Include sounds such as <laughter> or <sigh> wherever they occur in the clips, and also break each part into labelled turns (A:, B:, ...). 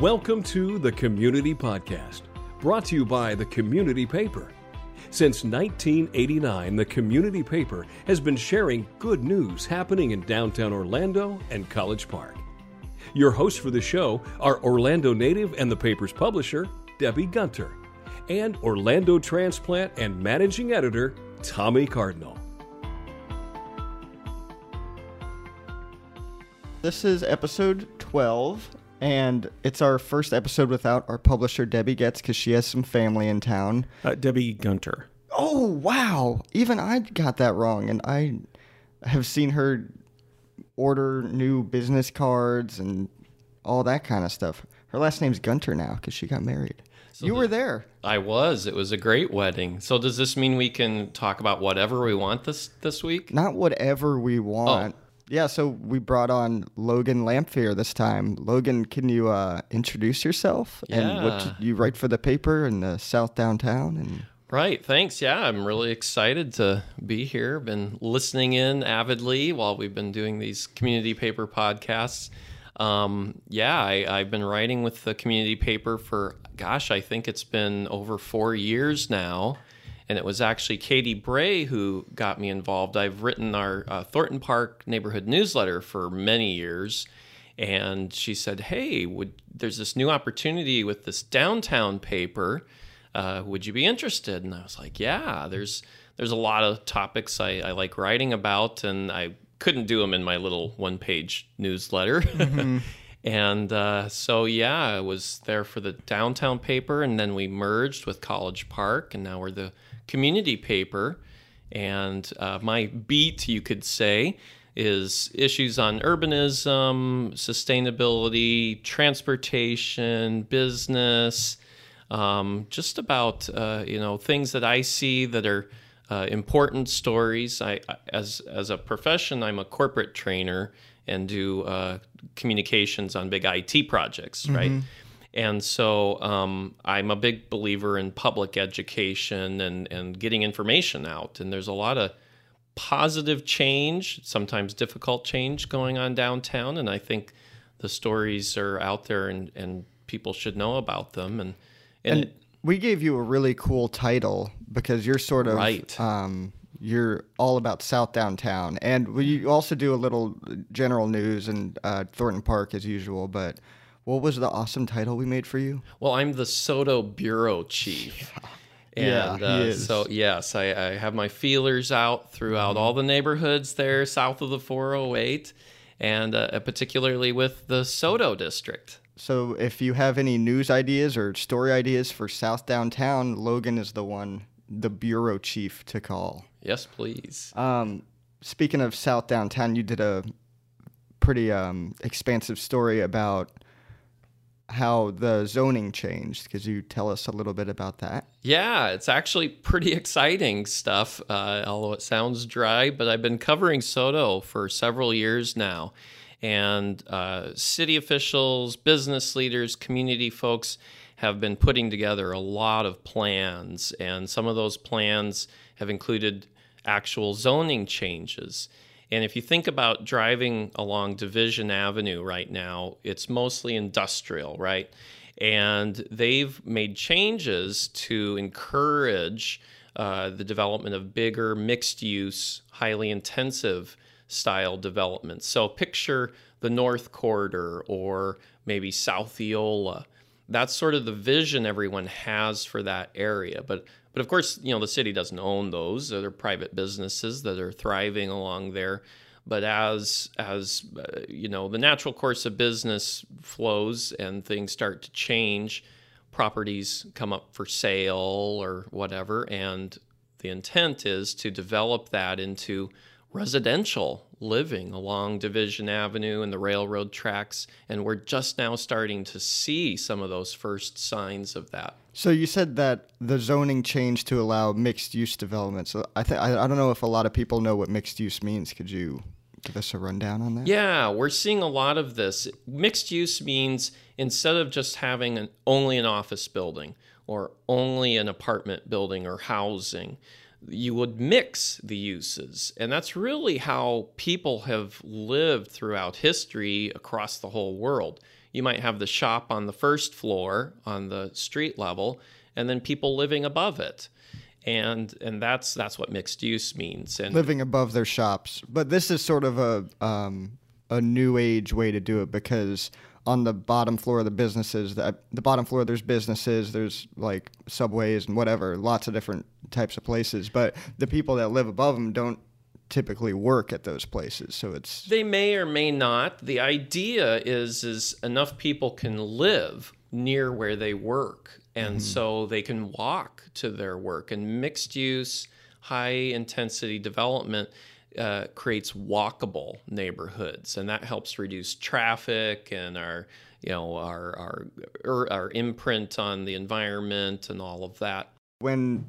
A: Welcome to the Community Podcast, brought to you by the Community Paper. Since 1989, the Community Paper has been sharing good news happening in downtown Orlando and College Park. Your hosts for the show are Orlando native and the paper's publisher, Debbie Gunter, and Orlando transplant and managing editor, Tommy Cardinal.
B: This is episode 12, and it's our first episode without our publisher, Debbie Getz, because she has some family in town.
C: Uh, Debbie Gunter.
B: Oh, wow. Even I got that wrong, and I have seen her order new business cards and all that kind of stuff. Her last name's Gunter now because she got married.
D: So
B: you
D: the-
B: were there.
D: I was. It was a great wedding. So does this mean we can talk about whatever we want this this week?
B: Not whatever we want. Yeah, so we brought on Logan Lamphere this time. Logan, can you uh, introduce yourself and what
D: Yeah.
B: you write for the paper in the South Downtown? And
D: Right. Thanks. Yeah, I'm really excited to be here. Been listening in avidly while we've been doing these community paper podcasts. Um, yeah, I, I've been writing with the community paper for, gosh, I think it's been over four years now. And it was actually Katie Bray who got me involved. I've written our uh, Thornton Park neighborhood newsletter for many years. And she said, Hey, would, there's this new opportunity with this downtown paper uh, would you be interested? And I was like, yeah, there's there's a lot of topics I, I like writing about, and I couldn't do them in my little one page newsletter. <laughs> and uh, so yeah, I was there for the downtown paper, and then we merged with College Park, and now we're the community paper. And uh, my beat, you could say, is issues on urbanism, sustainability, transportation, business um, just about uh, you know things that I see that are uh, important stories. I as as a profession, I'm a corporate trainer and do uh, communications on big IT projects, right? And so um, I'm a big believer in public education and and getting information out. And there's a lot of positive change, sometimes difficult change going on downtown, and I think the stories are out there and and people should know about them and and,
B: and we gave you a really cool title because you're sort of
D: Right.
B: um, you're all about South Downtown, and we also do a little general news and uh, Thornton Park as usual. But what was the awesome title we made for you?
D: Well, I'm the SoDo bureau chief. <laughs>
B: Yeah,
D: And
B: he
D: uh, so, yes, I, I have my feelers out throughout all the neighborhoods there south of the 408, and uh, particularly with the SoDo district.
B: So if you have any news ideas or story ideas for South Downtown, Logan is the one, the bureau chief to call.
D: Yes, please.
B: Um, speaking of South Downtown, you did a pretty um, expansive story about how the zoning changed. Could you tell us a little bit about that?
D: Yeah, it's actually pretty exciting stuff, uh, although it sounds dry, but I've been covering SoDo for several years now. And uh, city officials, business leaders, community folks have been putting together a lot of plans. And some of those plans have included actual zoning changes. And if you think about driving along Division Avenue right now, it's mostly industrial, right? And they've made changes to encourage uh, the development of bigger, mixed use, highly intensive style developments. So picture the North Quarter or maybe South Eola. That's sort of the vision everyone has for that area. But but of course, you know, the city doesn't own those. They're private businesses that are thriving along there. But as as uh, you know, the natural course of business flows and things start to change, properties come up for sale or whatever, and the intent is to develop that into residential living along Division Avenue and the railroad tracks. And we're just now starting to see some of those first signs of that.
B: So you said that the zoning changed to allow mixed use development. So I think I don't know if a lot of people know what mixed use means. Could you give us a rundown on that?
D: Yeah, we're seeing a lot of this. Mixed use means instead of just having an, only an office building or only an apartment building or housing, you would mix the uses. And that's really how people have lived throughout history across the whole world. You might have the shop on the first floor on the street level, and then people living above it. And and that's that's what mixed use means. And
B: living above their shops. But this is sort of a um, a new age way to do it because on the bottom floor of the businesses, the, the bottom floor there's businesses, there's like subways and whatever, lots of different types of places. But the people that live above them don't typically work at those places. So it's
D: they may or may not. The idea is is enough people can live near where they work and mm-hmm. so they can walk to their work and mixed use high intensity development uh, creates walkable neighborhoods and that helps reduce traffic and our you know our our er, our imprint on the environment and all of that
B: when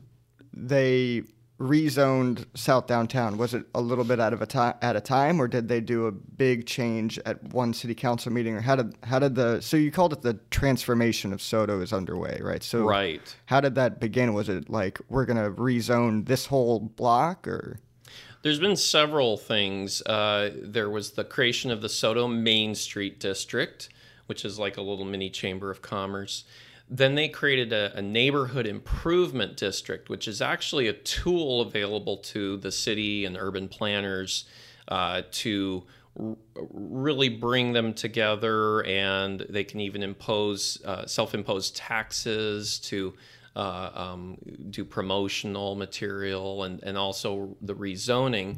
B: they rezoned South Downtown? Was it a little bit out of a time at a time, or did they do a big change at one city council meeting, or how did how did the so you called it the transformation of SoDo is underway, right? So
D: right,
B: how did that begin? Was it like we're gonna rezone this whole block, or?
D: There's been several things. Uh, there was the creation of the SoDo Main Street District, which is like a little mini chamber of commerce. Then they created a, a, neighborhood improvement district, which is actually a tool available to the city and urban planners uh, to r- really bring them together, and they can even impose uh, self-imposed taxes to uh, um, do promotional material and, and also the rezoning.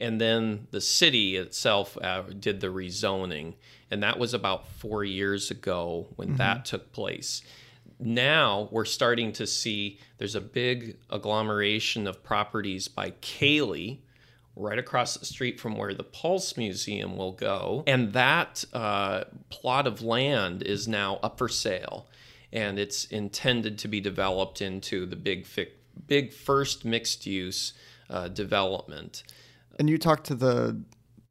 D: And then the city itself uh, did the rezoning, and that was about four years ago when mm-hmm. that took place now we're starting to see there's a big agglomeration of properties by Cayley right across the street from where the Pulse Museum will go. And that uh, plot of land is now up for sale. And it's intended to be developed into the big, fi- big first mixed use uh, development.
B: And you talked to the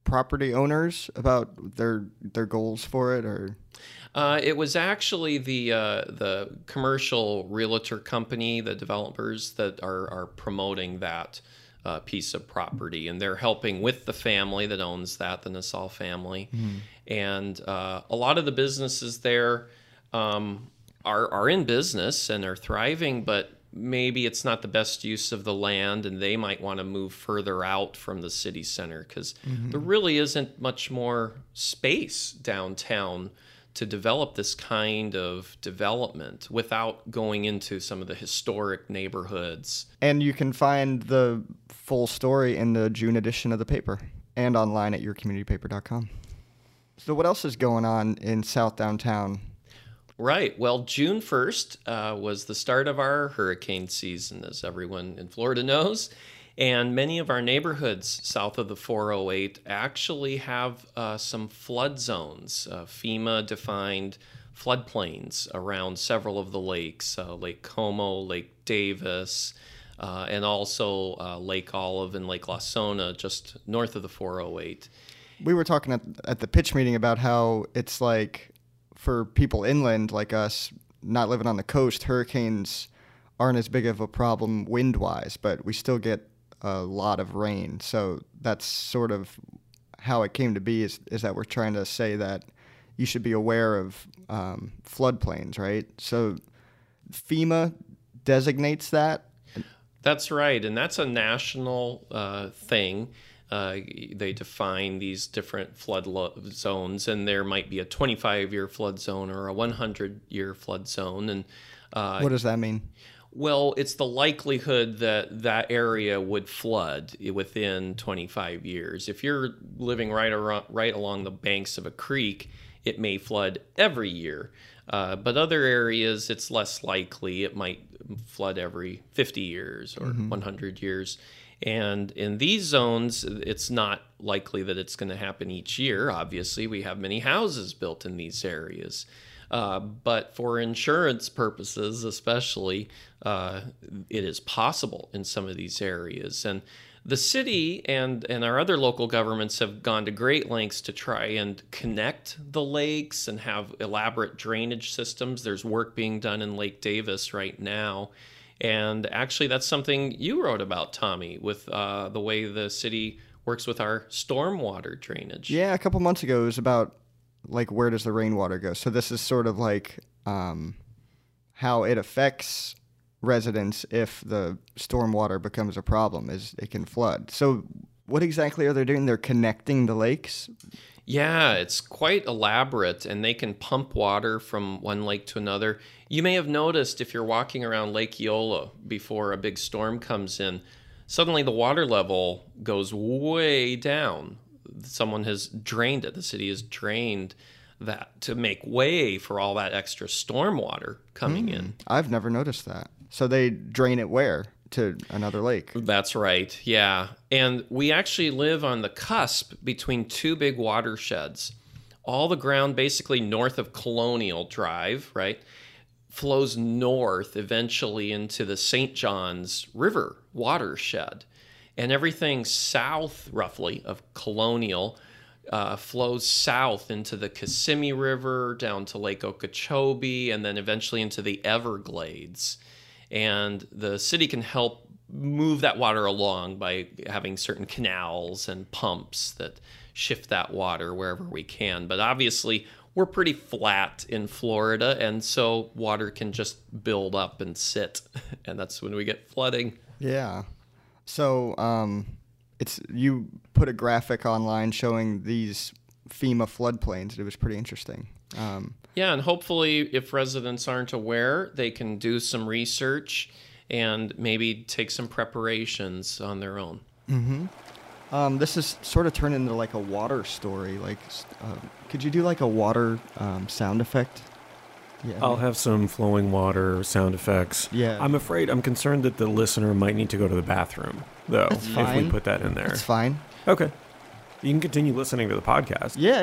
B: property owners about their their goals for it, or?
D: Uh, it was actually the uh, the commercial realtor company, the developers that are are promoting that uh, piece of property, and they're helping with the family that owns that, the Nassau family, mm-hmm. and uh, a lot of the businesses there um, are are in business and are thriving, but maybe it's not the best use of the land and they might want to move further out from the city center because mm-hmm. there really isn't much more space downtown to develop this kind of development without going into some of the historic neighborhoods.
B: And you can find the full story in the June edition of the paper and online at yourcommunitypaper.com. So, what else is going on in South Downtown?
D: Right. Well, June 1st uh, was the start of our hurricane season, as everyone in Florida knows. And many of our neighborhoods south of the 408 actually have uh, some flood zones, uh, FEMA defined floodplains around several of the lakes uh, Lake Como, Lake Davis, uh, and also uh, Lake Olive and Lake Lasona just north of the 408.
B: We were talking at, at the pitch meeting about how it's like for people inland like us, not living on the coast, hurricanes aren't as big of a problem wind wise, but we still get a lot of rain. So that's sort of how it came to be is, is that we're trying to say that you should be aware of um, floodplains, right? So FEMA designates that.
D: That's right, and that's a national uh, thing. Uh, they define these different flood lo- zones, and there might be a 25 year flood zone or a 100 year flood zone. And
B: uh, what does that mean?
D: Well, it's the likelihood that that area would flood within 25 years. If you're living right around, right along the banks of a creek, it may flood every year. Uh, but other areas, it's less likely. It might flood every 50 years or mm-hmm. 100 years. And in these zones, it's not likely that it's going to happen each year. Obviously, we have many houses built in these areas. Uh, but for insurance purposes, especially, uh, it is possible in some of these areas. And the city and, and our other local governments have gone to great lengths to try and connect the lakes and have elaborate drainage systems. There's work being done in Lake Davis right now. And actually, that's something you wrote about, Tommy, with uh, the way the city works with our stormwater drainage.
B: Yeah, a couple months ago it was about like where does the rainwater go. So this is sort of like um, how it affects residents if the stormwater becomes a problem, is it can flood. So what exactly are they doing? They're connecting the lakes.
D: Yeah, it's quite elaborate, and they can pump water from one lake to another. You may have noticed if you're walking around Lake Eola before a big storm comes in, suddenly the water level goes way down. Someone has drained it. The city has drained that to make way for all that extra storm water coming in. Hmm.
B: I've never noticed that. So they drain it where? To another lake.
D: That's right. Yeah. And we actually live on the cusp between two big watersheds. All the ground basically north of Colonial Drive, right, flows north eventually into the St. John's River watershed. And everything south, roughly, of Colonial uh, flows south into the Kissimmee River, down to Lake Okeechobee, and then eventually into the Everglades and the city can help move that water along by having certain canals and pumps that shift that water wherever we can. But obviously, we're pretty flat in Florida, and so water can just build up and sit, <laughs> and that's when we get flooding.
B: Yeah. So um, it's you put a graphic online showing these FEMA floodplains. It was pretty interesting. Um,
D: yeah, and hopefully, if residents aren't aware, they can do some research and maybe take some preparations on their own.
B: um, this is sort of turned into like a water story. Like, uh, could you do like a water um, sound effect? Yeah.
C: I'll have some flowing water sound effects.
B: Yeah.
C: I'm afraid, I'm concerned that the listener might need to go to the bathroom, though,
B: That's
C: if
B: fine.
C: we put that in there.
B: It's fine.
C: Okay. You can continue listening to the podcast.
B: Yeah,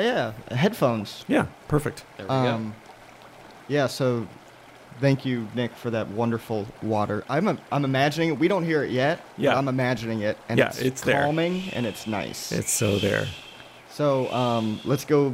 B: yeah. Headphones.
C: Yeah, perfect.
D: There we
B: Um, yeah. So, thank you, Nick, for that wonderful water. I'm i I'm imagining it. We don't hear it yet. but
C: Yeah.
B: I'm imagining it, and
C: Yeah,
B: it's,
C: it's there.
B: calming and it's nice.
C: It's so there.
B: So um, let's go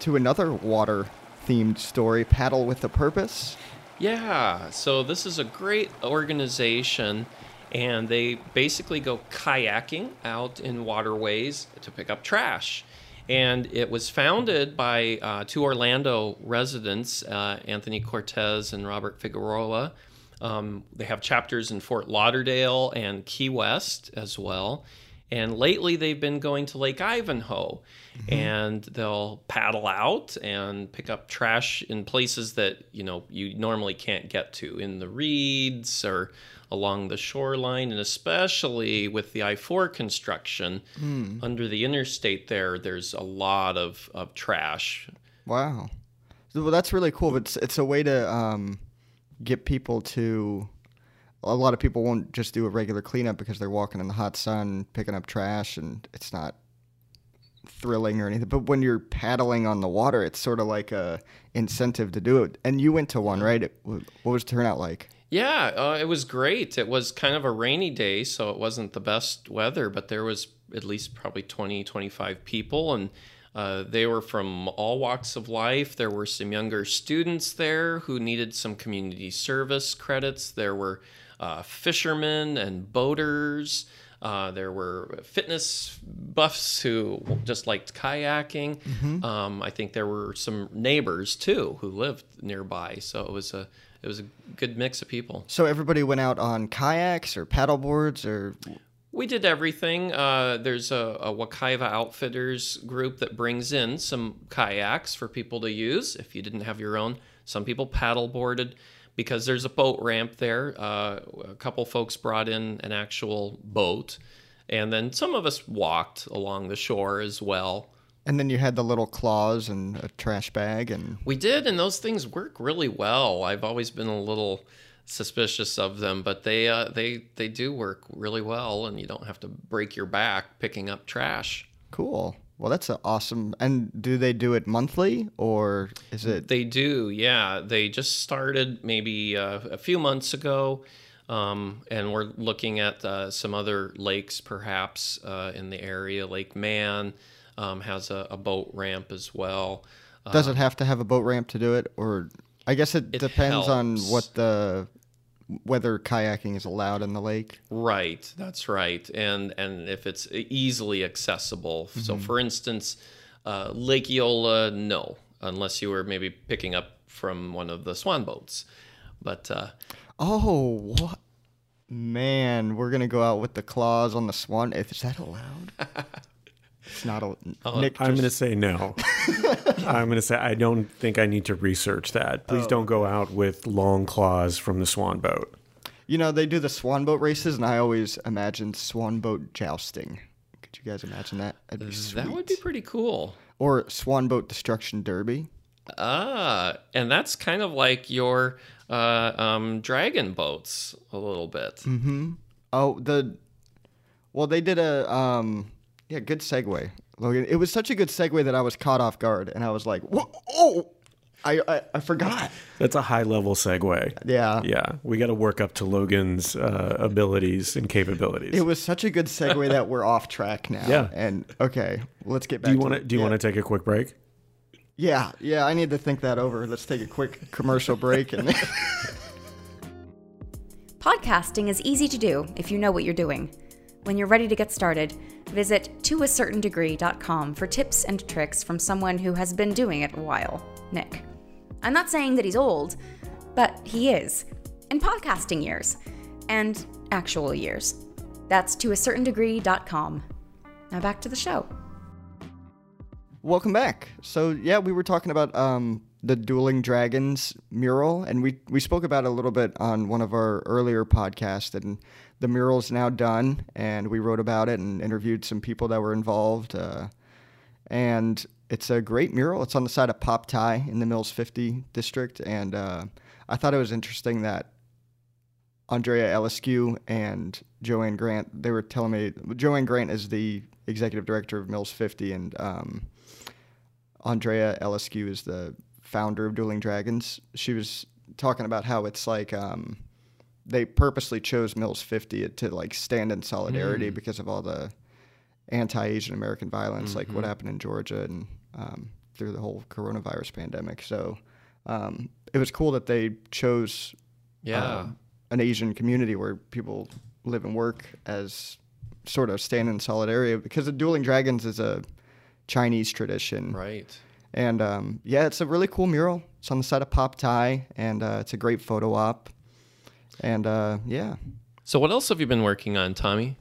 B: to another water themed story Paddle with a Purpose.
D: Yeah, so this is a great organization, and they basically go kayaking out in waterways to pick up trash. And it was founded by uh, two Orlando residents, uh, Anthony Cortez and Robert Figueroa. Um, they have chapters in Fort Lauderdale and Key West as well. And lately, they've been going to Lake Ivanhoe, and they'll paddle out and pick up trash in places that you know you normally can't get to, in the reeds or along the shoreline, and especially with the I-4 construction under the interstate. There, there's a lot of, of trash.
B: Wow. Well, that's really cool. But it's, it's a way to um, get people to. A lot of people won't just do a regular cleanup because they're walking in the hot sun, picking up trash, and it's not thrilling or anything. But when you're paddling on the water, it's sort of like a incentive to do it. And you went to one, right? It, what was turnout like?
D: Yeah, uh, it was great. It was kind of a rainy day, so it wasn't the best weather, but there was at least probably 20, 25 people, and uh, they were from all walks of life. There were some younger students there who needed some community service credits. There were uh, fishermen and boaters. Uh, there were fitness buffs who just liked kayaking. Um, I think there were some neighbors too who lived nearby, so it was a it was a good mix of people.
B: So everybody went out on kayaks or paddle boards or
D: We did everything. Uh, there's a, a Wekiva Outfitters group that brings in some kayaks for people to use if you didn't have your own. Some people paddle boarded because there's a boat ramp there. Uh, a couple folks brought in an actual boat, and then some of us walked along the shore as well.
B: And then you had the little claws and a trash bag and
D: We did, and those things work really well. I've always been a little suspicious of them, but they uh, they they do work really well, and you don't have to break your back picking up trash.
B: cool. Well, that's awesome. And do they do it monthly or is it?
D: They do, yeah. They just started maybe uh, a few months ago, um, and we're looking at uh, some other lakes perhaps uh, in the area. Lake Mann um, has a, a boat ramp as well.
B: Does it have to have a boat ramp to do it, or I guess it,
D: It
B: depends on what the whether kayaking is allowed in the lake.
D: Right, that's right, and and if it's easily accessible. So, for instance, uh, Lake Eola, no, unless you were maybe picking up from one of the swan boats. But uh,
B: Oh, what? Man, we're gonna go out with the claws on the swan. If is that allowed? <laughs> it's not a. Nick,
C: I'm going to say no. <laughs> I'm going to say I don't think I need to research that. Please don't go out with long claws from the swan boat.
B: You know, they do the swan boat races, and I always imagine swan boat jousting. Could you guys imagine that? That'd be sweet.
D: that would be pretty cool.
B: Or swan boat destruction derby.
D: Ah, and that's kind of like your uh, um, dragon boats a little bit. Mm-hmm.
B: Oh, the. Well, they did a. um Yeah, good segue, Logan. It was such a good segue that I was caught off guard, and I was like, "Whoa! Oh, I I, I forgot."
C: That's a high level segue.
B: Yeah.
C: Yeah, we got to work up to Logan's uh, abilities and capabilities.
B: It was such a good segue <laughs> that we're off track now.
C: Yeah.
B: And okay, let's get back.
C: do you
B: to
C: want to?
B: the-
C: Do you
B: yeah.
C: want to take a quick break?
B: Yeah, yeah. I need to think that over. Let's take a quick commercial break and. <laughs>
E: Podcasting is easy to do if you know what you're doing. When you're ready to get started, visit toacertaindegree.com for tips and tricks from someone who has been doing it a while, Nick. I'm not saying that he's old, but he is. In podcasting years. And actual years. That's toacertaindegree.com. Now back to the show.
B: Welcome back. So yeah, we were talking about um, the Dueling Dragons mural, and we we spoke about it a little bit on one of our earlier podcasts. And the mural's now done, and we wrote about it and interviewed some people that were involved. Uh, and it's a great mural. It's on the side of Pop Thai in the Mills 50 district, and uh, I thought it was interesting that Andrea Eliscu and Joanne Grant. They were telling me Joanne Grant is the executive director of Mills 50, and um, Andrea Eliscu is the founder of Dueling Dragons. She was talking about how it's like um, they purposely chose Mills 50 to like stand in solidarity because of all the anti-Asian American violence, like what happened in Georgia and um, through the whole coronavirus pandemic. So um, it was cool that they chose
D: Yeah.
B: um, an Asian community where people live and work as sort of stand in solidarity because the Dueling Dragons is a Chinese tradition.
D: right.
B: And um, yeah, it's a really cool mural. It's on the side of Pop Thai, and uh, it's a great photo op. And uh, yeah.
D: So, what else have you been working on, Tommy?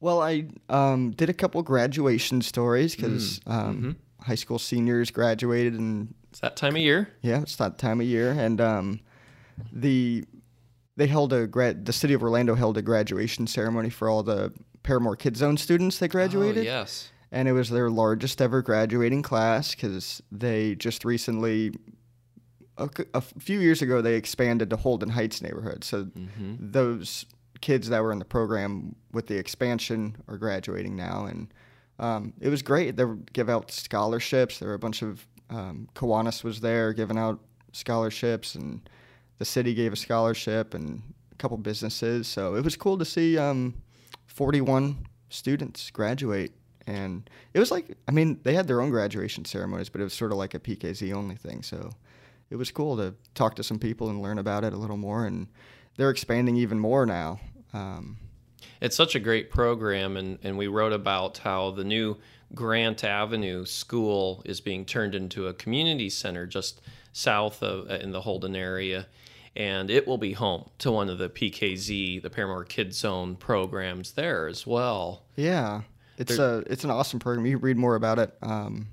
B: Well, I um, did a couple graduation stories because um, high school seniors graduated, and
D: It's that time of year.
B: yeah, it's that time of year. And um, the they held a grad. The city of Orlando held a graduation ceremony for all the Parramore Kid Zone students that graduated.
D: Oh, yes.
B: And it was their largest ever graduating class because they just recently a few years ago they expanded to holden heights neighborhood. So those kids that were in the program with the expansion are graduating now and um, it was great. They give out scholarships. There were a bunch of um, Kiwanis was there giving out scholarships and the city gave a scholarship and a couple businesses. So it was cool to see um, 41 students graduate and it was like i mean they had their own graduation ceremonies but it was sort of like a pkz only thing. So it was cool to talk to some people and learn about it a little more and they're expanding even more now. Um,
D: It's such a great program, and, and we wrote about how the new Grant Avenue School is being turned into a community center just south of uh, in the Holden area, and it will be home to one of the PKZ, the Parramore Kidz Zone programs there as well.
B: yeah it's a it's an awesome program you can read more about it um,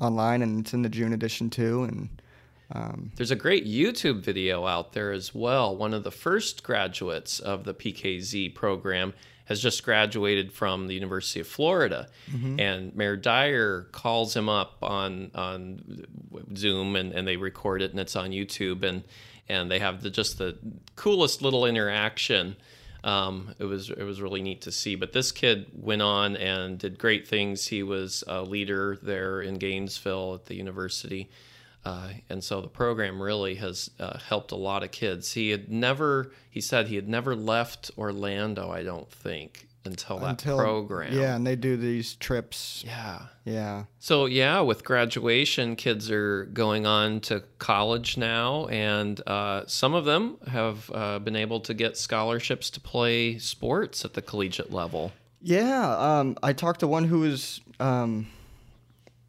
B: online and it's in the june edition too and um,
D: There's a great YouTube video out there as well. One of the first graduates of the PKZ program has just graduated from the University of Florida, and Mayor Dyer calls him up on on Zoom, and, and they record it, and it's on YouTube, and and they have the, just the coolest little interaction. Um, it was it was really neat to see. But this kid went on and did great things. He was a leader there in Gainesville at the university. Uh, and so the program really has uh, helped a lot of kids. He had never, he said he had never left Orlando, I don't think. Until that
B: until
D: program.
B: Yeah, and they do these trips.
D: Yeah.
B: Yeah.
D: So yeah, with graduation, kids are going on to college now, and uh, some of them have uh, been able to get scholarships to play sports at the collegiate level.
B: Yeah, um, I talked to one who was um,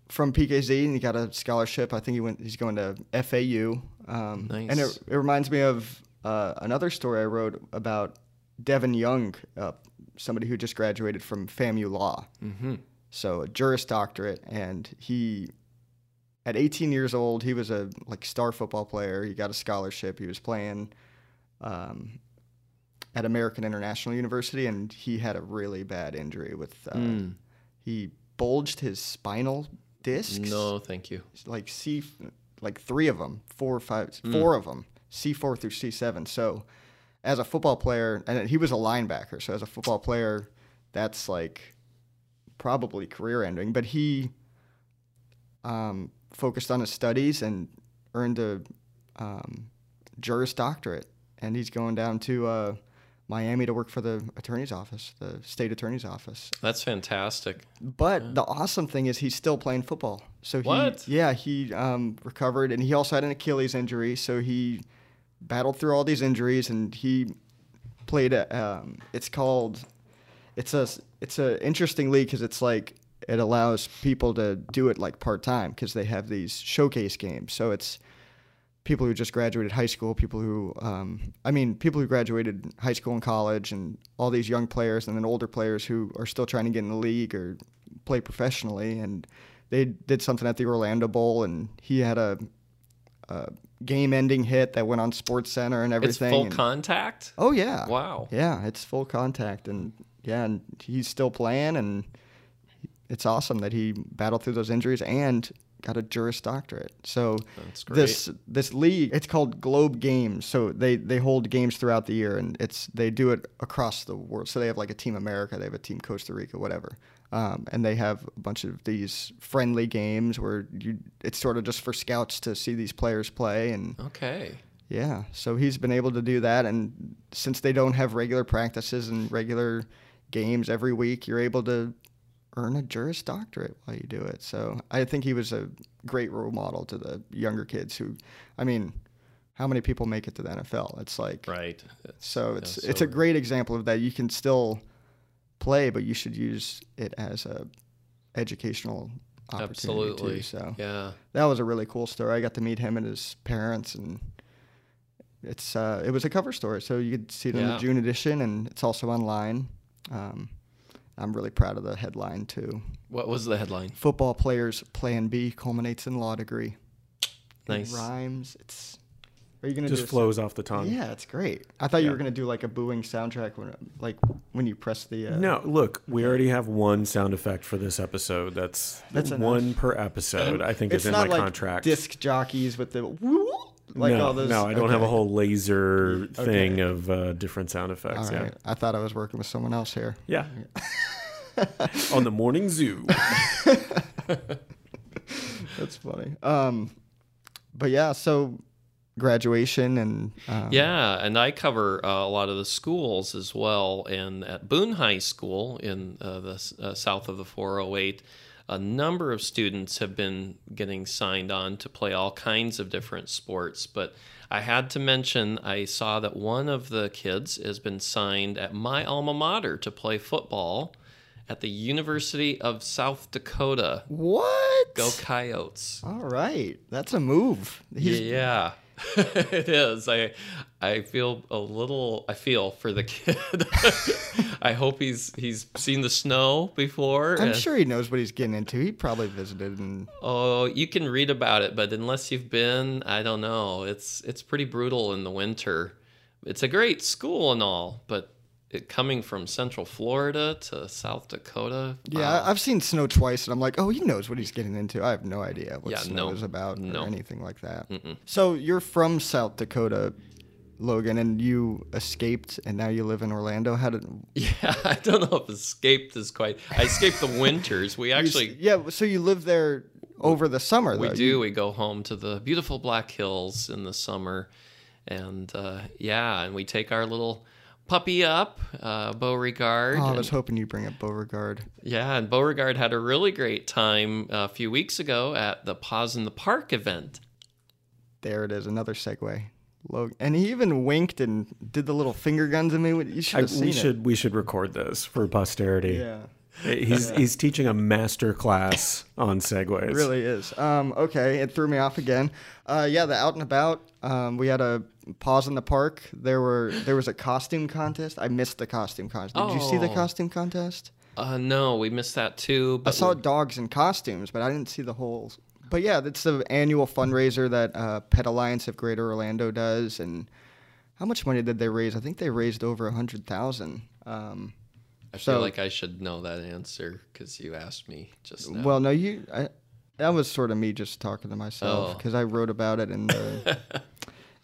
B: from PKZ and he got a scholarship. I think he went. He's going to FAU. Um, And it, it reminds me of uh, another story I wrote about Devin Young, uh, somebody who just graduated from FAMU Law. Mm-hmm. So a Juris Doctorate, and he. At 18 years old, he was a like star football player. He got a scholarship. He was playing um, at American International University, and he had a really bad injury with uh, he bulged his spinal discs.
D: No, thank you.
B: like C, like three of them, four or five, four of them, C four through C seven. So, as a football player, and he was a linebacker, so as a football player, that's like probably career ending. But he um, focused on his studies and earned a um, Juris Doctorate, and he's going down to uh, Miami to work for the attorney's office, the state attorney's office.
D: That's fantastic.
B: But the awesome thing is he's still playing football. So he,
D: What?
B: yeah, he um, recovered, and he also had an Achilles injury. So he battled through all these injuries, and he played. Um, it's called. It's a. It's a interesting league because it's like it allows people to do it like part time because they have these showcase games. So it's people who just graduated high school, people who, um, I mean, people who graduated high school and college, and all these young players, and then older players who are still trying to get in the league or play professionally. And they did something at the Orlando Bowl, and he had a, a game-ending hit that went on Sports Center and everything.
D: It's full
B: and-
D: contact.
B: Oh yeah.
D: Wow.
B: Yeah, it's full contact, and yeah, and he's still playing, and it's awesome that he battled through those injuries and got a Juris Doctorate. So
D: That's great.
B: this this league, it's called Globe Games. So they they hold games throughout the year, and it's they do it across the world. So they have like a Team America, they have a Team Costa Rica, whatever. Um, and they have a bunch of these friendly games where you it's sort of just for scouts to see these players play and
D: Okay.
B: yeah, so he's been able to do that, and since they don't have regular practices and regular games every week, you're able to earn a Juris Doctorate while you do it. So I think he was a great role model to the younger kids who, I mean, how many people make it to the NFL? It's like
D: Right.
B: so it's it's
D: so-
B: a great example of that. You can still play, but you should use it as a educational opportunity
D: Absolutely.
B: too. So
D: Yeah.
B: that was a really cool story. I got to meet him and his parents, and it's uh, it was a cover story, so you could see it in the June edition, and it's also online. Um, I'm really proud of the headline too.
D: What was the headline?
B: Football players Plan B culminates in law degree.
D: Nice.
B: It rhymes. It's. Are you gonna
C: Just flows off the tongue.
B: Yeah, it's great. I thought you
C: Yeah.
B: were gonna do like a booing soundtrack when, like, when you press the. Uh,
C: No, look, we already have one sound effect for this episode. That's
B: That's enough.
C: one per episode. I think
B: it's
C: is in
B: not
C: my
B: like
C: contract.
B: disc jockeys with the woo, like
C: no,
B: all those.
C: no, I don't have a
B: okay.
C: whole laser thing
B: Okay.
C: of uh, different sound effects.
B: All
C: yeah,
B: right. I thought I was working with someone else here.
C: yeah. <laughs> On the morning zoo. <laughs>
B: That's funny. Um, but yeah, so graduation and um,
D: Yeah, and I cover uh, a lot of the schools as well. And at Boone High School in uh, the uh, south of the 408, a number of students have been getting signed on to play all kinds of different sports. But I had to mention, I saw that one of the kids has been signed at my alma mater to play football at the University of South Dakota.
B: what?
D: Go Coyotes!
B: All right, that's a move. He's,
D: yeah, <laughs> it is. I I feel a little. I feel for the kid. <laughs> I hope he's he's seen the snow before.
B: I'm
D: and-
B: sure he knows what he's getting into. He probably visited and
D: Oh, you can read about it, but unless you've been, I don't know. It's it's pretty brutal in the winter. It's a great school and all, but it, coming from Central Florida to South Dakota,
B: yeah, I've seen snow twice, and I'm like, oh, he knows what he's getting into. I have no idea what
D: Yeah,
B: snow
D: no.
B: is about
D: No.
B: or anything like that. So you're from South Dakota, Logan, and you escaped, and now you live in Orlando. How did <laughs>
D: yeah, I don't know if escaped is quite. I escaped the winters. We <laughs>
B: you
D: actually
B: yeah? So you live there over the summer,
D: We
B: though.
D: do.
B: You-
D: we go home to the beautiful Black Hills in the summer, and uh, yeah, and we take our little puppy up, uh, Beauregard.
B: Oh, I
D: and-
B: was hoping you'd bring up Beauregard.
D: yeah, and Beauregard had a really great time a few weeks ago at the Paws in the Park event.
B: There it is, another segue. Log- And he even winked and did the little finger guns at me. You should
C: I,
B: seen
C: we
B: it.
C: should we should record this for posterity.
B: Yeah.
C: He's he's teaching a master class on segues.
B: It really is. Um, okay, it threw me off again. Uh, yeah, the out and about. Um, we had a paws in the park. There were there was a costume contest. I missed the costume contest. Did you see the
D: Oh.
B: costume contest?
D: Uh, no, we missed that too.
B: I saw
D: we-
B: dogs in costumes, but I didn't see the whole. But yeah, that's the annual fundraiser that uh, Pet Alliance of Greater Orlando does. And how much money did they raise? I think they raised over a hundred thousand. Um,
D: I feel
B: so-
D: like I should know that answer because you asked me just now.
B: Well, no, you. I, that was sort of me just talking to myself
D: Oh.
B: because I wrote about it. And <laughs> uh,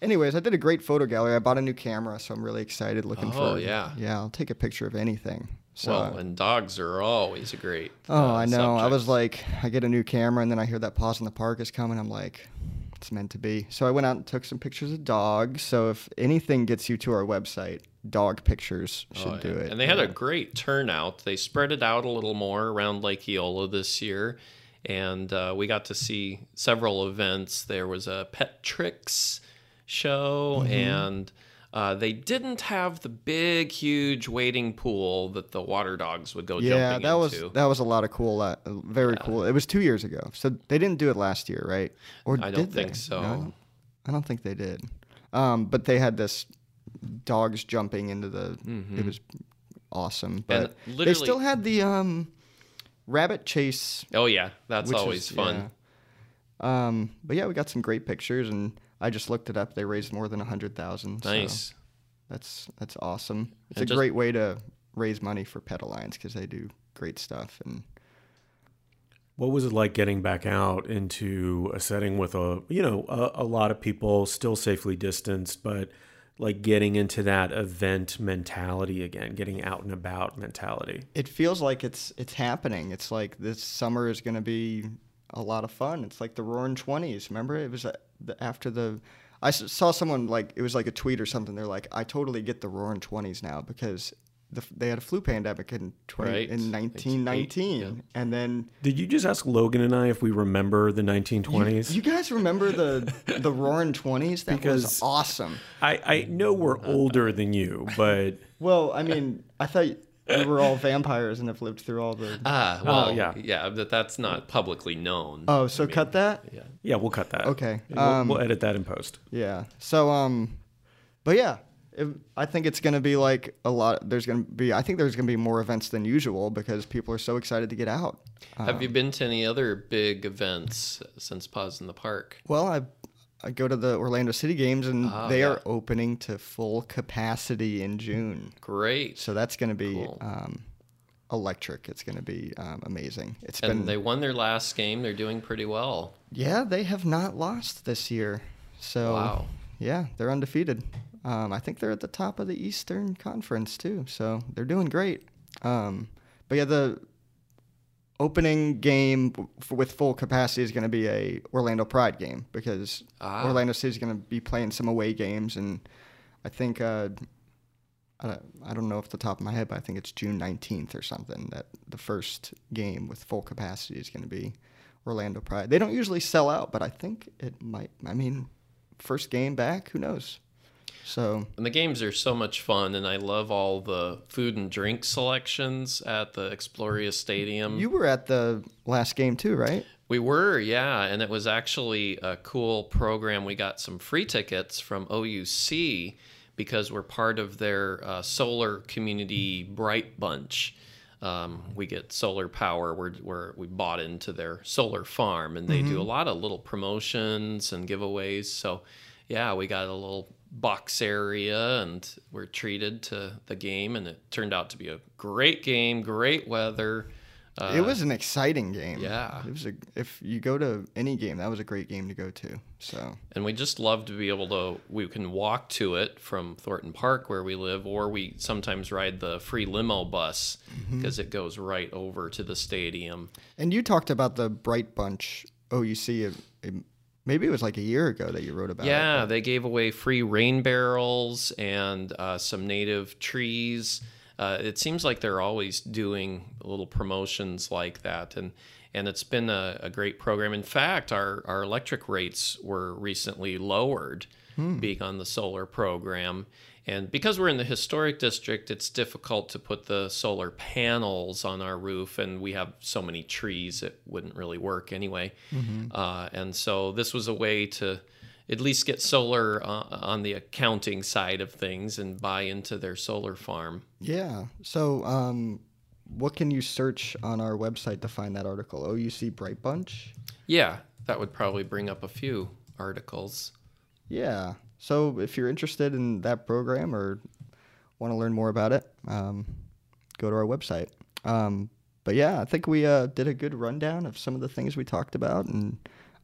B: anyways, I did a great photo gallery. I bought a new camera, so I'm really excited. Looking
D: Oh,
B: for.
D: yeah.
B: Yeah, I'll take a picture of anything. So.
D: well, and dogs are always a great.
B: oh,
D: uh,
B: I know. I was like, I get a new camera, and then I hear that paws in the park is coming. I'm like, it's meant to be. So I went out and took some pictures of dogs. So if anything gets you to our website, dog pictures should
D: Oh,
B: do it.
D: And they had a great turnout. They spread it out a little more around Lake Eola this year. And uh, we got to see several events. There was a Pet Tricks show,
B: Mm-hmm.
D: and uh, they didn't have the big, huge wading pool that the water dogs would go
B: Yeah, that was that was a lot of cool. Uh, very cool. It was two years ago, so they didn't do it last year, right? Or
D: I
B: did
D: don't
B: they?
D: think so.
B: No, I don't- I don't think they did. Um, but they had this dogs jumping into the. It was awesome, but they
D: Mm-hmm.
B: still had the um, rabbit chase.
D: oh, yeah. That's
B: which
D: always
B: is-
D: fun.
B: yeah. Um, but yeah, we got some great pictures, and I just looked it up. They raised more than a hundred thousand.
D: Nice.
B: That's that's awesome. It's
D: And
B: a
D: just-
B: great way to raise money for Pet Alliance because they do great stuff and.
C: What was it like getting back out into a setting with a you know a, a lot of people still safely distanced, but like getting into that event mentality again, getting out and about mentality.
B: it feels like it's it's happening. It's like this summer is going to be a lot of fun. It's like the Roaring Twenties. Remember, it was uh, after the. I saw someone like it was like a tweet or something. They're like, I totally get the Roaring Twenties now because the, they had a flu pandemic in 20,
D: Right.
B: in nineteen nineteen,
D: Yeah.
B: and then
C: Did you just ask Logan and I if we remember the 1920s?
B: you guys remember the <laughs> the Roaring Twenties? That was awesome.
C: I, I know we're older than you, but <laughs>
B: Well, I mean, I thought we were all vampires and have lived through all the.
D: Ah, well,
C: yeah.
D: yeah. but that's not publicly known.
B: Oh, so cut that.
D: yeah.
C: yeah, we'll cut that.
B: Okay,
C: We'll,
B: um,
C: we'll edit that in post.
B: Yeah. So um, but yeah, it, I think it's gonna be like a lot. There's gonna be. I think there's gonna be more events than usual because people are so excited to get out.
D: Have you been to any other big events since Paws in the Park?
B: Well, I I go to the Orlando City Games and
D: Ah,
B: they
D: yeah.
B: are opening to full capacity in June.
D: Great.
B: So that's gonna be
D: Cool.
B: um, electric. It's gonna be um, amazing. It's
D: and
B: been
D: they won their last game. They're doing pretty well.
B: yeah. They have not lost this year. So
D: Wow.
B: yeah, they're undefeated. Um, I think they're at the top of the Eastern Conference too, so they're doing great. Um, but yeah, the opening game with full capacity is going to be a Orlando Pride game because
D: Ah.
B: Orlando City is going to be playing some away games, and I think uh, I don't, I don't know off the top of my head, but I think it's June nineteenth or something that the first game with full capacity is going to be Orlando Pride. They don't usually sell out, but I think it might. I mean, first game back, who knows? So
D: And the games are so much fun, and I love all the food and drink selections at the Exploria Stadium.
B: you were at the last game too, right?
D: We were, yeah, and it was actually a cool program. We got some free tickets from OUC because we're part of their uh, solar community Bright Bunch. Um, we get solar power. We're, we're we bought into their solar farm, and they do a lot of little promotions and giveaways. So, yeah, we got a little box area, and we're treated to the game, and it turned out to be a great game, great weather. Uh,
B: it was an exciting game.
D: yeah.
B: it was a. If you go to any game, that was a great game to go to. So
D: and we just love to be able to we can walk to it from thornton park where we live or we sometimes ride the free LYMMO bus
B: Mm-hmm.
D: because it goes right over to the stadium
B: And you talked about the Bright Bunch OUC. uh, um, maybe it was like a year ago that you wrote about it.
D: Yeah, they gave away free rain barrels and uh, some native trees. Uh, it seems like they're always doing little promotions like that, and and it's been a, a great program. In fact, our our electric rates were recently lowered, being on the solar program. And because we're in the historic district, it's difficult to put the solar panels on our roof, and we have so many trees, it wouldn't really work anyway. Uh, and so this was a way to at least get solar uh, on the accounting side of things and buy into their solar farm.
B: Yeah. So, um, what can you search on our website to find that article? OUC Bright Bunch?
D: Yeah, that would probably bring up a few articles.
B: Yeah. So, if you're interested in that program or want to learn more about it, um, go to our website. Um, but yeah, I think we uh, did a good rundown of some of the things we talked about, and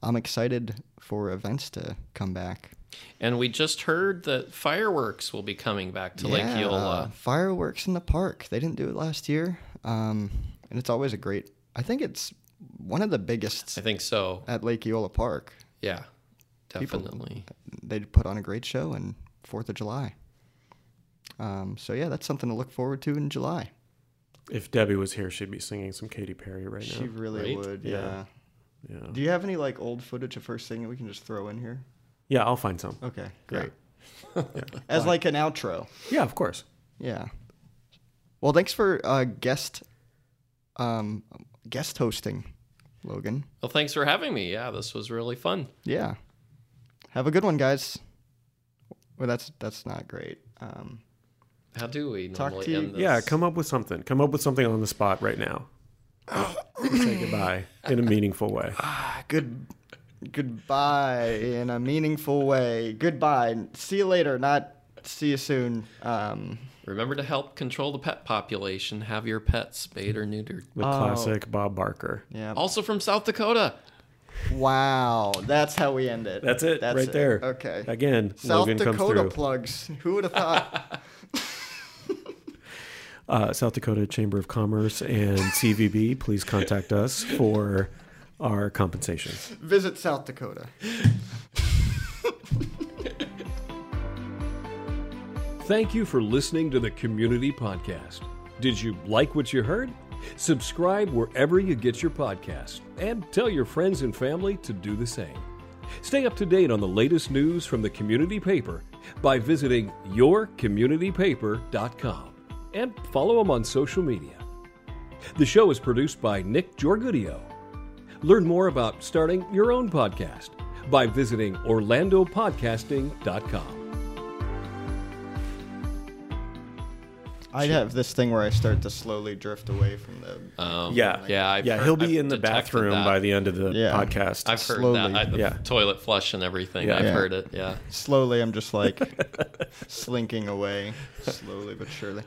B: I'm excited for events to come back.
D: And we just heard that fireworks will be coming back to Lake
B: Yeah,
D: Eola.
B: Fireworks in the park. They didn't do it last year, um, and it's always a great. I think it's one of the biggest
D: I think so.
B: at Lake Eola Park.
D: Yeah,
B: People-
D: definitely.
B: They put on a great show in Fourth of July. Um, so yeah, that's something to look forward to in July.
C: If Debbie was here, she'd be singing some Katy Perry right
B: She
C: now.
B: She really
D: Right?
B: would.
C: Yeah.
B: Yeah.
C: Yeah.
B: Do you have any like old footage of her singing we can just throw in here?
C: Yeah, I'll find some.
B: Okay, great. <laughs> As like an outro.
C: Yeah, of course.
B: Yeah. Well, thanks for uh, guest um, guest hosting, Logan.
D: Well, thanks for having me. Yeah, this was really fun.
B: Yeah. Have a good one, guys. Well, that's that's not great. Um,
D: How do we
B: Talk
D: normally
B: to you-
D: end this?
C: Yeah, come up with something. Come up with something on the spot right now. Say goodbye in a meaningful way. <laughs>
B: good goodbye in a meaningful way. Goodbye. See you later. Not see you soon. Um,
D: Remember to help control the pet population. Have your pets spayed or neutered.
C: The classic Bob Barker.
B: yeah.
D: Also from South Dakota.
B: Wow. That's how we end it.
C: That's it,
B: That's
C: right
B: it.
C: there.
B: Okay.
C: Again,
B: South
C: Logan comes
B: Dakota
C: through.
B: plugs. Who would have thought? <laughs>
C: uh, South Dakota Chamber of Commerce and CVB, please contact us for our compensation.
B: Visit South Dakota.
A: Thank you for listening to the Community Podcast. Did you like what you heard? Subscribe wherever you get your podcast and tell your friends and family to do the same. Stay up to date on the latest news from the community paper by visiting yourcommunitypaper.com and follow them on social media. The show is produced by Nick Jorgudio. Learn more about starting your own podcast by visiting orlandopodcasting.com.
B: I have this thing where I start to slowly drift away from the.
D: Um,
C: Yeah,
D: yeah, I've
C: yeah.
D: heard-
C: he'll be
D: I've
C: in the bathroom
D: that.
C: by the end of the
B: Yeah.
C: podcast.
D: I've heard
B: slowly.
D: that. I, the
C: Yeah.
D: toilet flush and everything.
C: Yeah.
D: I've
B: Yeah.
D: heard it. Yeah.
B: Slowly, I'm just like <laughs> slinking away, slowly but surely.